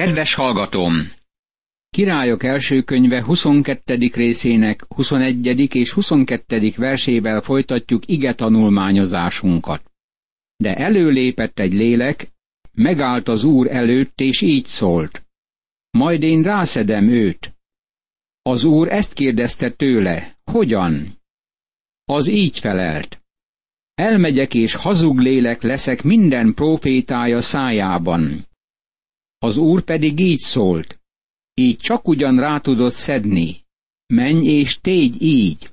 Kedves hallgatóm! Királyok első könyve 22. részének 21. és 22. versével folytatjuk ige tanulmányozásunkat. De előlépett egy lélek, megállt az úr előtt, és így szólt. Majd én rászedem őt. Az úr ezt kérdezte tőle, hogyan? Az így felelt. Elmegyek és hazug lélek leszek minden profétája szájában. Az úr pedig így szólt. Így csak ugyan rá tudod szedni. Menj és tégy így.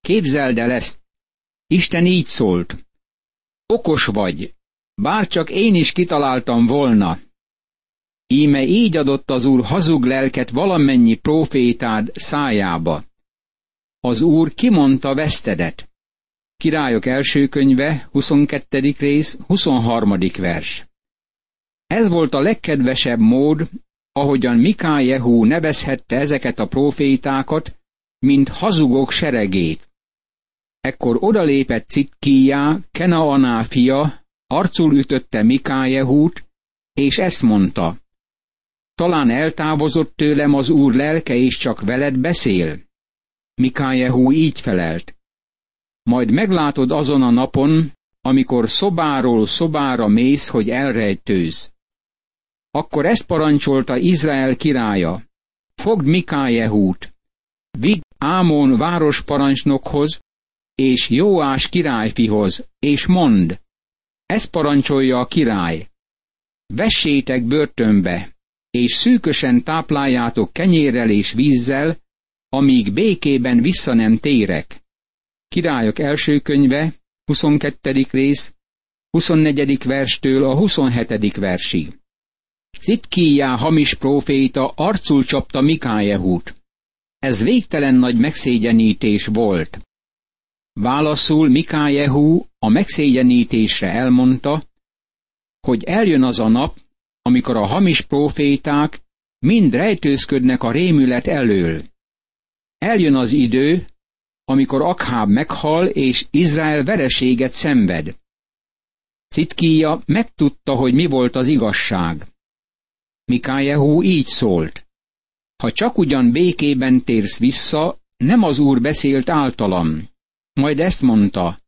Képzeld el ezt. Isten így szólt. Okos vagy, bár csak én is kitaláltam volna. Íme így adott az úr hazug lelket valamennyi profétád szájába. Az úr kimondta vesztedet. Királyok első könyve, 22. rész, 23. vers. Ez volt a legkedvesebb mód, ahogyan Mikájehú nevezhette ezeket a profétákat, mint hazugok seregét. Ekkor odalépett Citkíjá, Kenaaná fia, arcul ütötte Mikájehút, és ezt mondta. Talán eltávozott tőlem az úr lelke, és csak veled beszél? Mikájehú így felelt. Majd meglátod azon a napon, amikor szobáról szobára mész, hogy elrejtőz. Akkor ezt parancsolta Izrael királya. Fogd Mikájehút, vidd Ámon városparancsnokhoz, és Jóás királyfihoz, és mond, ezt parancsolja a király. Vessétek börtönbe, és szűkösen tápláljátok kenyérrel és vízzel, amíg békében vissza nem térek. Királyok első könyve, 22. rész, 24. verstől a 27. versig. Citkíjá hamis próféta arcul csapta Mikájehút. Ez végtelen nagy megszégyenítés volt. Válaszul Mikájehú a megszégyenítésre elmondta, hogy eljön az a nap, amikor a hamis próféták mind rejtőzködnek a rémület elől. Eljön az idő, amikor Akháb meghal, és Izrael vereséget szenved. Citkíja megtudta, hogy mi volt az igazság. Mikájehú így szólt. Ha csak ugyan békében térsz vissza, nem az úr beszélt általam. Majd ezt mondta.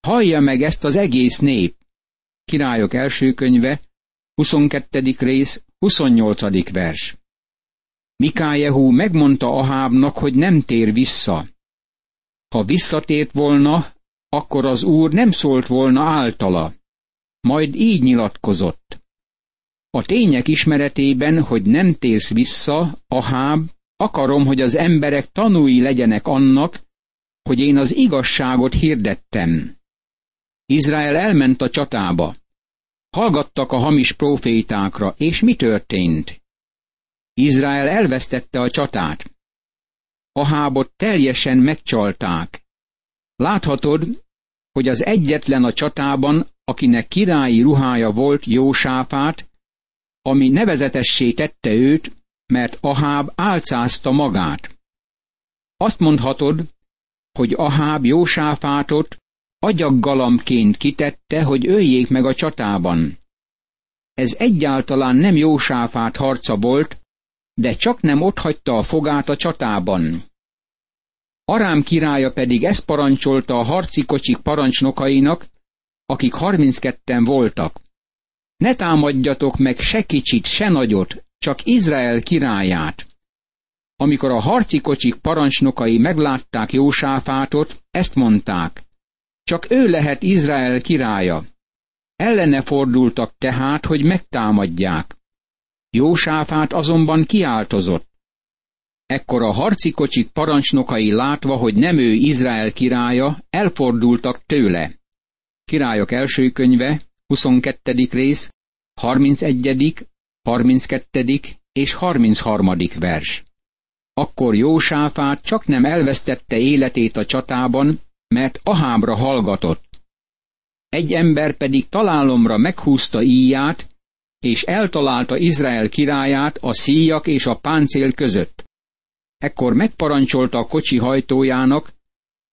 Hallja meg ezt az egész nép. Királyok első könyve, 22. rész, 28. vers. Mikájehú megmondta Ahábnak, hogy nem tér vissza. Ha visszatért volna, akkor az úr nem szólt volna általa. Majd így nyilatkozott. A tények ismeretében, hogy nem térsz vissza, Aháb, akarom, hogy az emberek tanúi legyenek annak, hogy én az igazságot hirdettem. Izrael elment a csatába. Hallgattak a hamis profétákra, és mi történt? Izrael elvesztette a csatát. Ahábot teljesen megcsalták. Láthatod, hogy az egyetlen a csatában, akinek királyi ruhája volt Jósáfát, ami nevezetessé tette őt, mert Aháb álcázta magát. Azt mondhatod, hogy Aháb Jósáfátot agyaggalamként kitette, hogy öljék meg a csatában. Ez egyáltalán nem Jósáfát harca volt, de csak nem otthagyta a fogát a csatában. Arám királya pedig ezt parancsolta a harci kocsik parancsnokainak, akik harmincketten voltak. Ne támadjatok meg se kicsit, se nagyot, csak Izrael királyát. Amikor a harci kocsik parancsnokai meglátták Jósáfátot, ezt mondták. Csak ő lehet Izrael királya. Ellene fordultak tehát, hogy megtámadják. Jósáfát azonban kiáltozott. Ekkor a harci kocsik parancsnokai látva, hogy nem ő Izrael királya, elfordultak tőle. Királyok első könyve, 22. rész, 31., 32. és 33. vers. Akkor Jósáfát csak nem elvesztette életét a csatában, mert Ahábra hallgatott. Egy ember pedig találomra meghúzta íját, és eltalálta Izrael királyát a szíjak és a páncél között. Ekkor megparancsolta a kocsi hajtójának,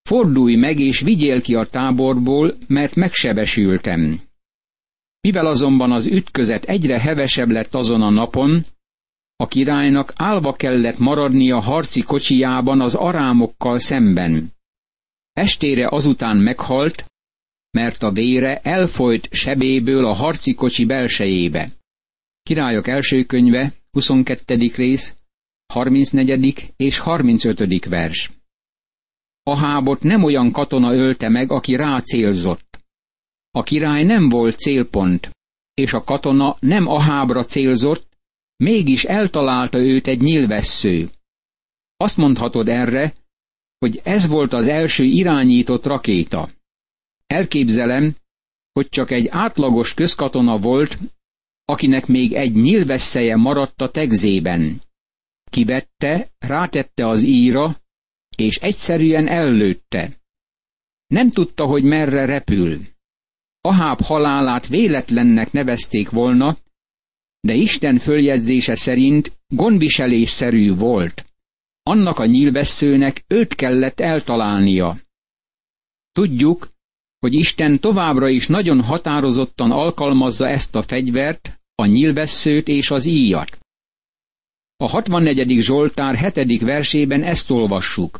fordulj meg és vigyél ki a táborból, mert megsebesültem. Mivel azonban az ütközet egyre hevesebb lett azon a napon, a királynak álva kellett maradnia harci kocsijában az arámokkal szemben. Estére azután meghalt, mert a vére elfolyt sebéből a harci kocsi belsejébe. Királyok első könyve, 22. rész, 34. és 35. vers. Ahábot nem olyan katona ölte meg, aki rácélzott. A király nem volt célpont, és a katona nem Ahábra célzott, mégis eltalálta őt egy nyilvessző. Azt mondhatod erre, hogy ez volt az első irányított rakéta. Elképzelem, hogy csak egy átlagos közkatona volt, akinek még egy nyilvesszeje maradt a tegzében. Kivette, rátette az íra, és egyszerűen ellőtte. Nem tudta, hogy merre repül. Aháb halálát véletlennek nevezték volna, de Isten följegyzése szerint gondviselésszerű volt. Annak a nyílvesszőnek őt kellett eltalálnia. Tudjuk, hogy Isten továbbra is nagyon határozottan alkalmazza ezt a fegyvert, a nyílvesszőt és az íjat. A 64. Zsoltár 7. versében ezt olvassuk.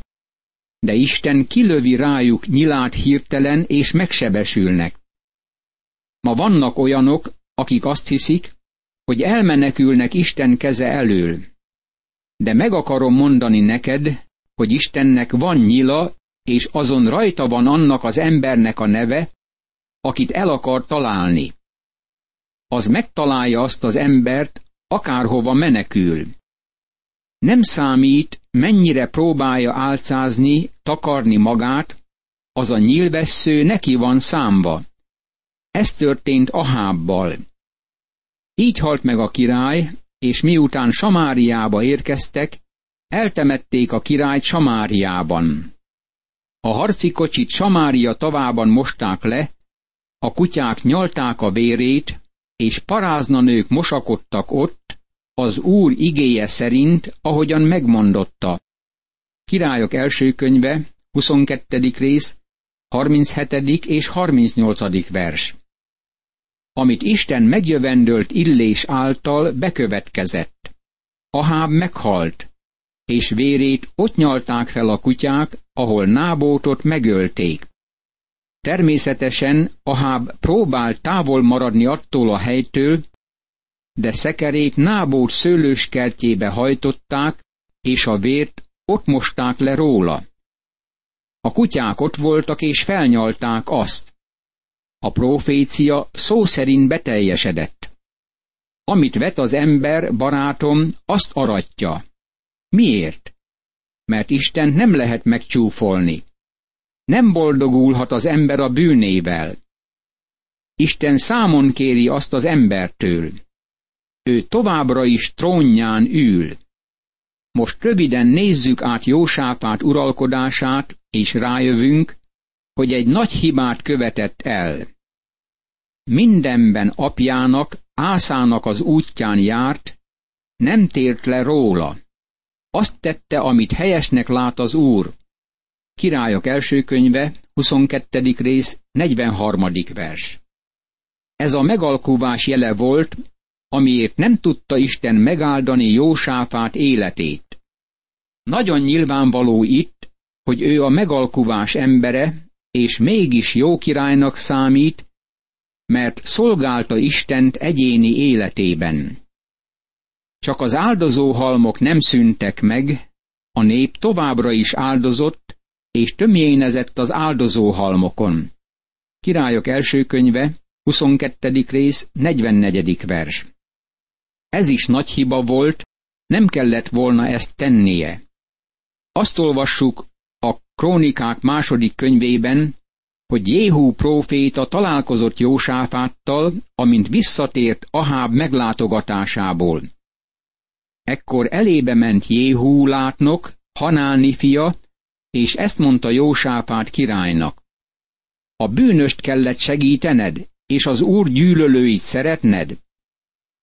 De Isten kilövi rájuk nyilát hirtelen és megsebesülnek. Ma vannak olyanok, akik azt hiszik, hogy elmenekülnek Isten keze elől. De meg akarom mondani neked, hogy Istennek van nyila, és azon rajta van annak az embernek a neve, akit el akar találni. Az megtalálja azt az embert, akárhova menekül. Nem számít, mennyire próbálja álcázni, takarni magát, az a nyílvessző neki van számva. Ez történt Ahábbal. Így halt meg a király, és miután Samáriába érkeztek, eltemették a királyt Samáriában. A harci kocsit Samária tavában mosták le, a kutyák nyalták a vérét, és parázna nők mosakodtak ott, az Úr igéje szerint, ahogyan megmondotta. Királyok első könyve, 22. rész, 37. és 38. vers amit Isten megjövendölt Illés által bekövetkezett. Aháb meghalt, és vérét ott nyalták fel a kutyák, ahol Nábótot megölték. Természetesen Aháb próbált távol maradni attól a helytől, de szekerét Nábót szőlőskertjébe hajtották, és a vért ott mosták le róla. A kutyák ott voltak, és felnyalták azt. A profécia szó szerint beteljesedett. Amit vet az ember, barátom, azt aratja. Miért? Mert Isten nem lehet megcsúfolni. Nem boldogulhat az ember a bűnével. Isten számon kéri azt az embertől. Ő továbbra is trónján ül. Most röviden nézzük át Jósáfát uralkodását, és rájövünk, hogy egy nagy hibát követett el mindenben apjának, Ászának az útján járt, nem tért le róla. Azt tette, amit helyesnek lát az Úr. Királyok első könyve, 22. rész, 43. vers. Ez a megalkuvás jele volt, amiért nem tudta Isten megáldani Jósáfát életét. Nagyon nyilvánvaló itt, hogy ő a megalkuvás embere, és mégis jó királynak számít, mert szolgálta Istent egyéni életében. Csak az áldozóhalmok nem szűntek meg, a nép továbbra is áldozott, és tömjénezett az áldozóhalmokon. Királyok első könyve, 22. rész, 44. vers. Ez is nagy hiba volt, nem kellett volna ezt tennie. Azt olvassuk a Krónikák második könyvében, hogy Jéhú próféta találkozott Jósáfáttal, amint visszatért Aháb meglátogatásából. Ekkor elébe ment Jéhú látnok, Hanáni fia, és ezt mondta Jósáfát királynak. A bűnöst kellett segítened, és az úr gyűlölőit szeretned?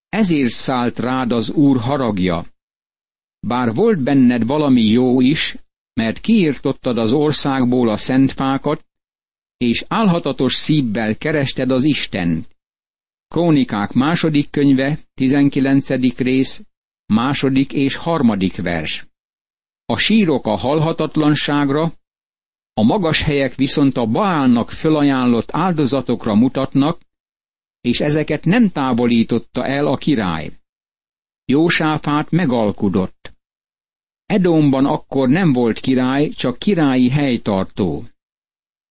Ezért szállt rád az úr haragja. Bár volt benned valami jó is, mert kiirtottad az országból a szentfákat, és álhatatos szívvel kerested az Istent. Krónikák második könyve, 19. rész, második és harmadik vers. A sírok a halhatatlanságra, a magas helyek viszont a Baálnak fölajánlott áldozatokra mutatnak, és ezeket nem távolította el a király. Jósáfát megalkudott. Edomban akkor nem volt király, csak királyi helytartó.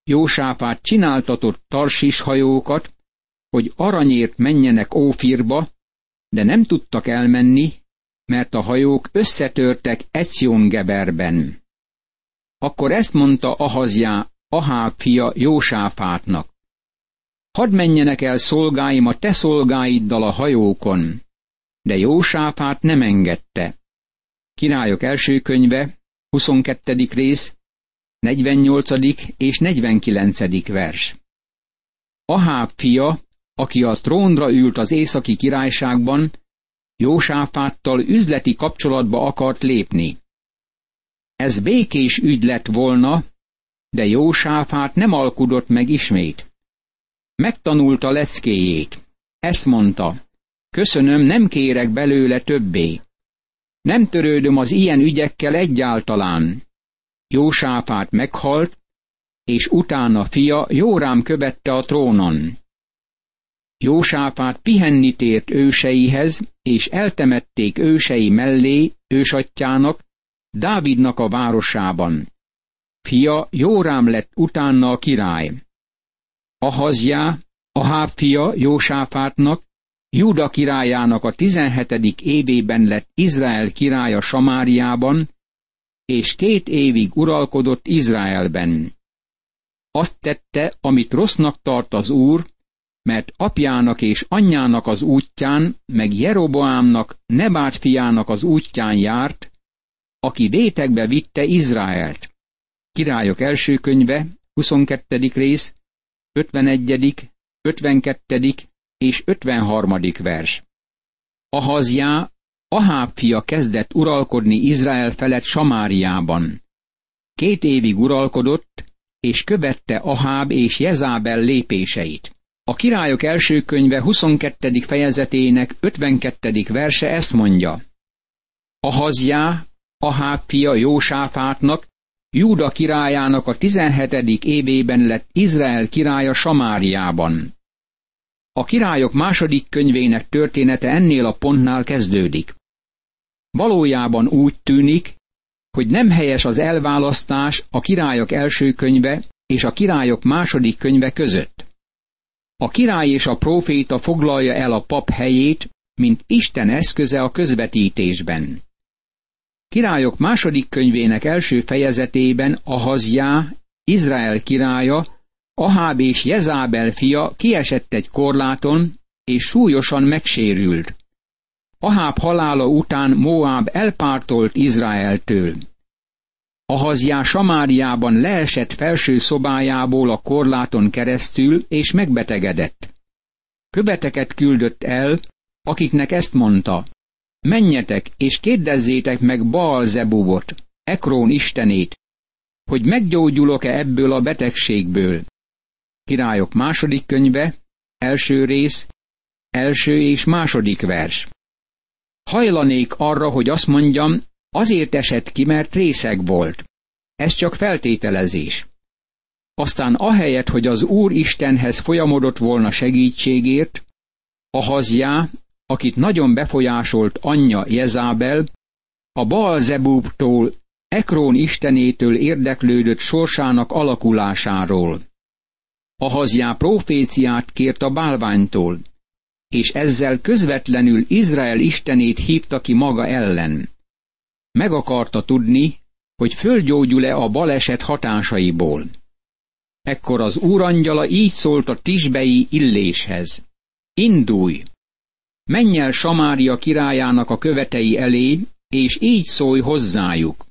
Jósáfát csináltatott tarsis hajókat, hogy aranyért menjenek Ófirba, de nem tudtak elmenni, mert a hajók összetörtek Ecjongeberben. Akkor ezt mondta Ahazjá, Aháb fia Jósáfátnak. Hadd menjenek el szolgáim a te szolgáiddal a hajókon. De Jósáfát nem engedte. Királyok első könyve, 22. rész, 48. és 49. vers. Aháb fia, aki a trónra ült az északi királyságban, Jósáfáttal üzleti kapcsolatba akart lépni. Ez békés ügy lett volna, de Jósáfát nem alkudott meg ismét. Megtanulta leckéjét. Ezt mondta, köszönöm, nem kérek belőle többé. Nem törődöm az ilyen ügyekkel egyáltalán. Jósáfát meghalt, és utána fia Jórám követte a trónon. Jósáfát pihenni tért őseihez, és eltemették ősei mellé, ősatjának, Dávidnak a városában. Fia Jórám lett utána a király. Ahazjá, Aháb fia Jósáfátnak, Júda királyának a tizenhetedik évében lett Izrael királya Samáriában, és két évig uralkodott Izraelben. Azt tette, amit rossznak tart az Úr, mert apjának és anyjának az útján, meg Jeroboámnak, Nebát fiának az útján járt, aki vétekbe vitte Izraelt. Királyok első könyve, 22. rész, 51., 52. és 53. vers. Ahazjá, Aháb fia kezdett uralkodni Izrael felett Samáriában. Két évig uralkodott, és követte Aháb és Jezábel lépéseit. A királyok első könyve 22. fejezetének 52. verse ezt mondja. Ahazjá, Aháb fia Jósáfátnak, Júda királyának a 17. évében lett Izrael királya Samáriában. A királyok második könyvének története ennél a pontnál kezdődik. Valójában úgy tűnik, hogy nem helyes az elválasztás a királyok első könyve és a királyok második könyve között. A király és a próféta foglalja el a pap helyét, mint Isten eszköze a közvetítésben. Királyok második könyvének első fejezetében a hazjá, Izrael királya, Aháb és Jezábel fia kiesett egy korláton, és súlyosan megsérült. Aháb halála után Moáb elpártolt Izraeltől. Ahazjá Samáriában leesett felső szobájából a korláton keresztül, és megbetegedett. Követeket küldött el, akiknek ezt mondta, menjetek és kérdezzétek meg Baal Zebubot, Ekrón istenét, hogy meggyógyulok-e ebből a betegségből. Királyok második könyve, első rész, első és második vers. Hajlanék arra, hogy azt mondjam, Azért esett ki, mert részeg volt. Ez csak feltételezés. Aztán ahelyett, hogy az Úr Istenhez folyamodott volna segítségért, a hazjá, akit nagyon befolyásolt anyja Jezábel, a Baal-Zebúbtól, Ekrón istenétől érdeklődött sorsának alakulásáról. A hazjá proféciát kért a bálványtól, és ezzel közvetlenül Izrael istenét hívta ki maga ellen. Meg akarta tudni, hogy földgyógyul-e a baleset hatásaiból. Ekkor az úrangyala így szólt a tisbei illéshez. Indulj! Menj el Samária királyának a követei elé, és így szólj hozzájuk.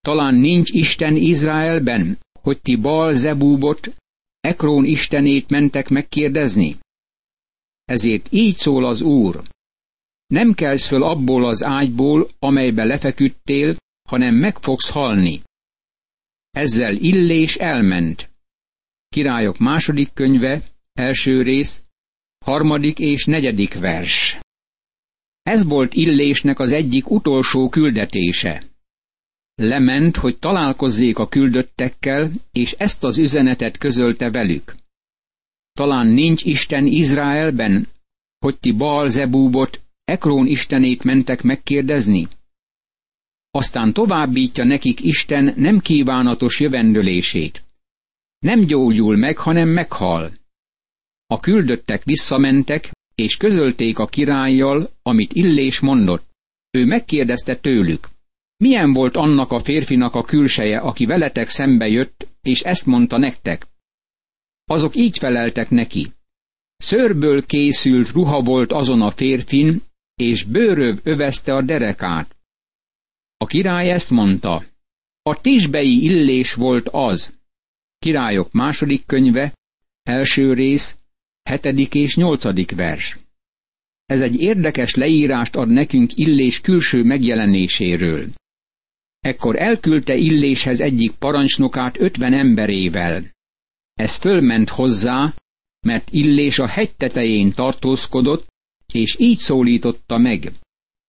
Talán nincs Isten Izraelben, hogy ti Baal Zebúbot, Ekrón istenét mentek megkérdezni? Ezért így szól az Úr. Nem kelsz föl abból az ágyból, amelybe lefeküdtél, hanem meg fogsz halni. Ezzel Illés elment. Királyok második könyve, első rész, Harmadik és negyedik vers. Ez volt Illésnek az egyik utolsó küldetése. Lement, hogy találkozzék a küldöttekkel, és ezt az üzenetet közölte velük. Talán nincs Isten Izraelben, hogy ti Baal-zebúbot, Ekrón istenét mentek megkérdezni? Aztán továbbítja nekik Isten nem kívánatos jövendőlését. Nem gyógyul meg, hanem meghal. A küldöttek visszamentek, és közölték a királlyal, amit Illés mondott. Ő megkérdezte tőlük, milyen volt annak a férfinak a külseje, aki veletek szembe jött, és ezt mondta nektek? Azok így feleltek neki. Szőrből készült ruha volt azon a férfin, és bőröv övezte a derekát. A király ezt mondta, a tisbei illés volt az. Királyok második könyve, első rész, hetedik és nyolcadik vers. Ez egy érdekes leírást ad nekünk Illés külső megjelenéséről. Ekkor elküldte Illéshez egyik parancsnokát ötven emberével. Ez fölment hozzá, mert Illés a hegy tetején tartózkodott, és így szólította meg.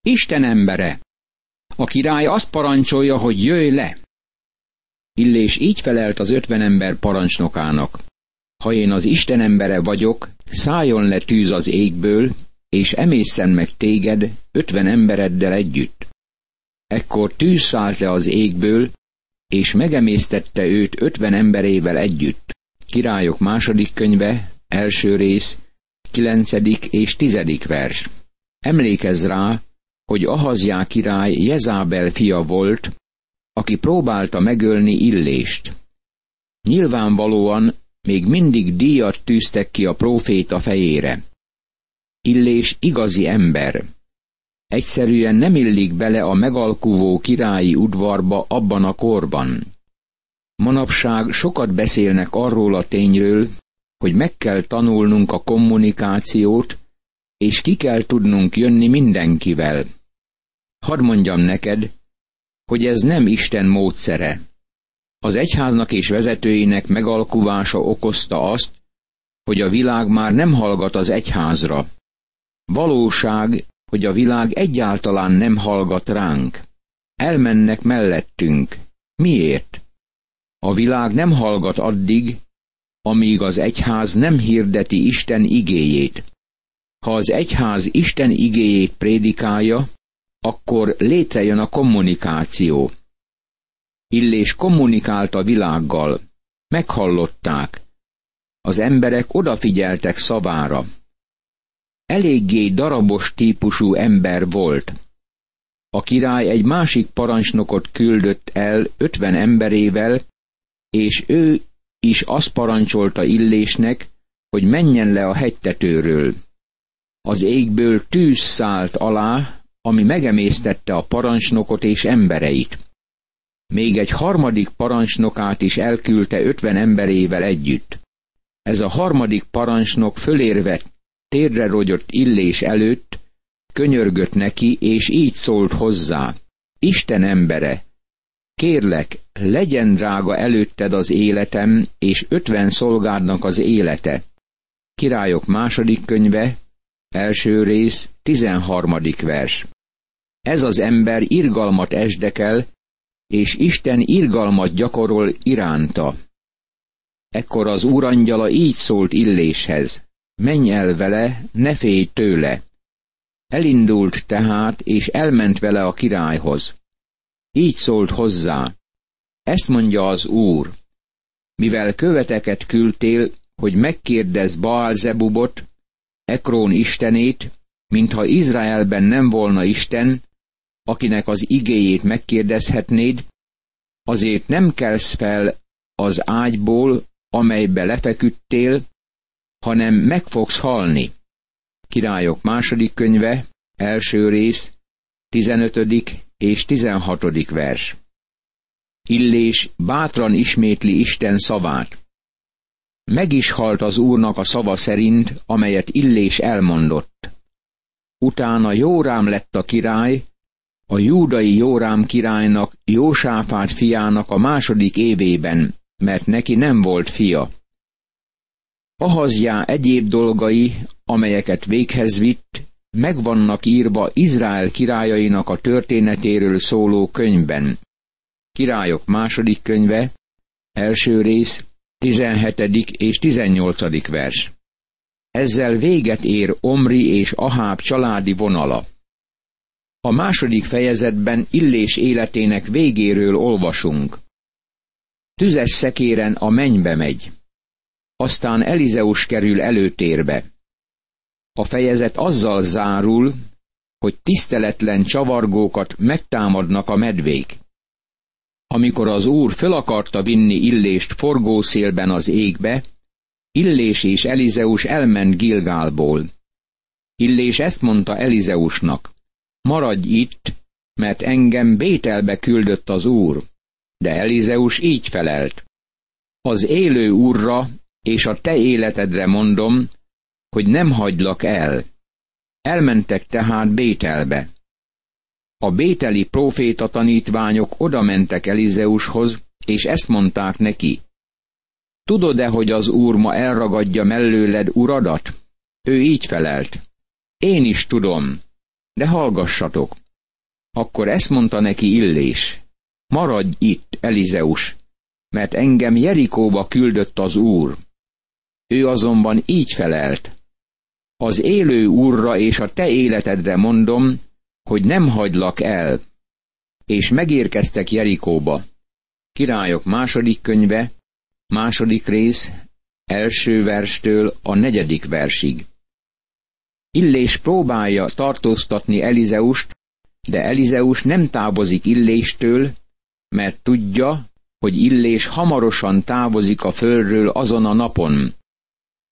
Isten embere! A király azt parancsolja, hogy jöjj le! Illés így felelt az ötven ember parancsnokának. Ha én az Isten embere vagyok, szálljon le tűz az égből, és emészen meg téged ötven embereddel együtt. Ekkor tűz szállt le az égből, és megemésztette őt ötven emberével együtt. Királyok második könyve, első rész, kilencedik és tizedik vers. Emlékezz rá, hogy Ahazjá király Jezábel fia volt, aki próbálta megölni Illést. Nyilvánvalóan még mindig díjat tűztek ki a próféta fejére. Illés igazi ember. Egyszerűen nem illik bele a megalkuvó királyi udvarba abban a korban. Manapság sokat beszélnek arról a tényről, hogy meg kell tanulnunk a kommunikációt, és ki kell tudnunk jönni mindenkivel. Hadd mondjam neked, hogy ez nem Isten módszere. Az egyháznak és vezetőinek megalkuvása okozta azt, hogy a világ már nem hallgat az egyházra. Valóság, hogy a világ egyáltalán nem hallgat ránk. Elmennek mellettünk. Miért? A világ nem hallgat addig, amíg az egyház nem hirdeti Isten igéjét. Ha az egyház Isten igéjét prédikálja, akkor létrejön a kommunikáció. Illés kommunikált a világgal, meghallották, az emberek odafigyeltek szavára. Eléggé darabos típusú ember volt. A király egy másik parancsnokot küldött el ötven emberével, és ő is azt parancsolta Illésnek, hogy menjen le a hegytetőről. Az égből tűz szállt alá, ami megemésztette a parancsnokot és embereit. Még egy harmadik parancsnokát is elküldte ötven emberével együtt. Ez a harmadik parancsnok fölérve térre rogyott Illés előtt, könyörgött neki, és így szólt hozzá. Isten embere, kérlek, legyen drága előtted az életem, és ötven szolgádnak az élete. Királyok második könyve, első rész, tizenharmadik vers. Ez az ember irgalmat esdekel, és Isten irgalmat gyakorol iránta. Ekkor az úrangyala így szólt Illéshez, menj el vele, ne félj tőle. Elindult tehát, és elment vele a királyhoz. Így szólt hozzá, ezt mondja az úr, mivel követeket küldtél, hogy megkérdez Baal-zebubot, Ekrón istenét, mintha Izraelben nem volna Isten, akinek az igéjét megkérdezhetnéd, azért nem kelsz fel az ágyból, amelybe lefeküdtél, hanem meg fogsz halni. Királyok második könyve, első rész, 15. és 16. vers. Illés bátran ismétli Isten szavát. Meg is halt az úrnak a szava szerint, amelyet Illés elmondott. Utána Jórám lett a király, a júdai Jórám királynak, Jósáfát fiának a második évében, mert neki nem volt fia. Ahazjá egyéb dolgai, amelyeket véghez vitt, megvannak írva Izrael királyainak a történetéről szóló könyvben. Királyok második könyve, első rész, 17. és 18. vers. Ezzel véget ér Omri és Aháb családi vonala. A második fejezetben Illés életének végéről olvasunk. Tüzes szekéren a mennybe megy. Aztán Elizeus kerül előtérbe. A fejezet azzal zárul, hogy tiszteletlen csavargókat megtámadnak a medvék. Amikor az úr föl akarta vinni Illést forgószélben az égbe, Illés és Elizeus elment Gilgálból. Illés ezt mondta Elizeusnak, maradj itt, mert engem Bételbe küldött az úr. De Elizeus így felelt, az élő úrra és a te életedre mondom, hogy nem hagylak el. Elmentek tehát Bételbe. A bételi proféta tanítványok oda mentek Elizeushoz, és ezt mondták neki. Tudod-e, hogy az úr ma elragadja mellőled uradat? Ő így felelt. Én is tudom, de hallgassatok. Akkor ezt mondta neki Illés. Maradj itt, Elizeus, mert engem Jerikóba küldött az úr. Ő azonban így felelt. Az élő úrra és a te életedre mondom, hogy nem hagylak el. És megérkeztek Jerikóba. Királyok második könyve, második rész, első verstől a negyedik versig. Illés próbálja tartóztatni Elizeust, de Elizeus nem távozik Illéstől, mert tudja, hogy Illés hamarosan távozik a földről azon a napon.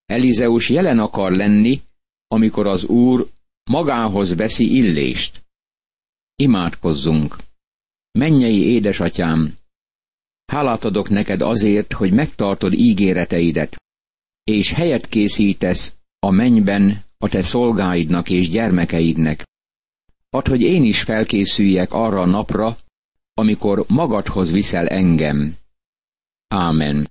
Elizeus jelen akar lenni, amikor az Úr magához veszi Illést. Imádkozzunk! Mennyei édesatyám! Hálát adok neked azért, hogy megtartod ígéreteidet, és helyet készítesz a mennyben a te szolgáidnak és gyermekeidnek. Add, hogy én is felkészüljek arra a napra, amikor magadhoz viszel engem. Ámen.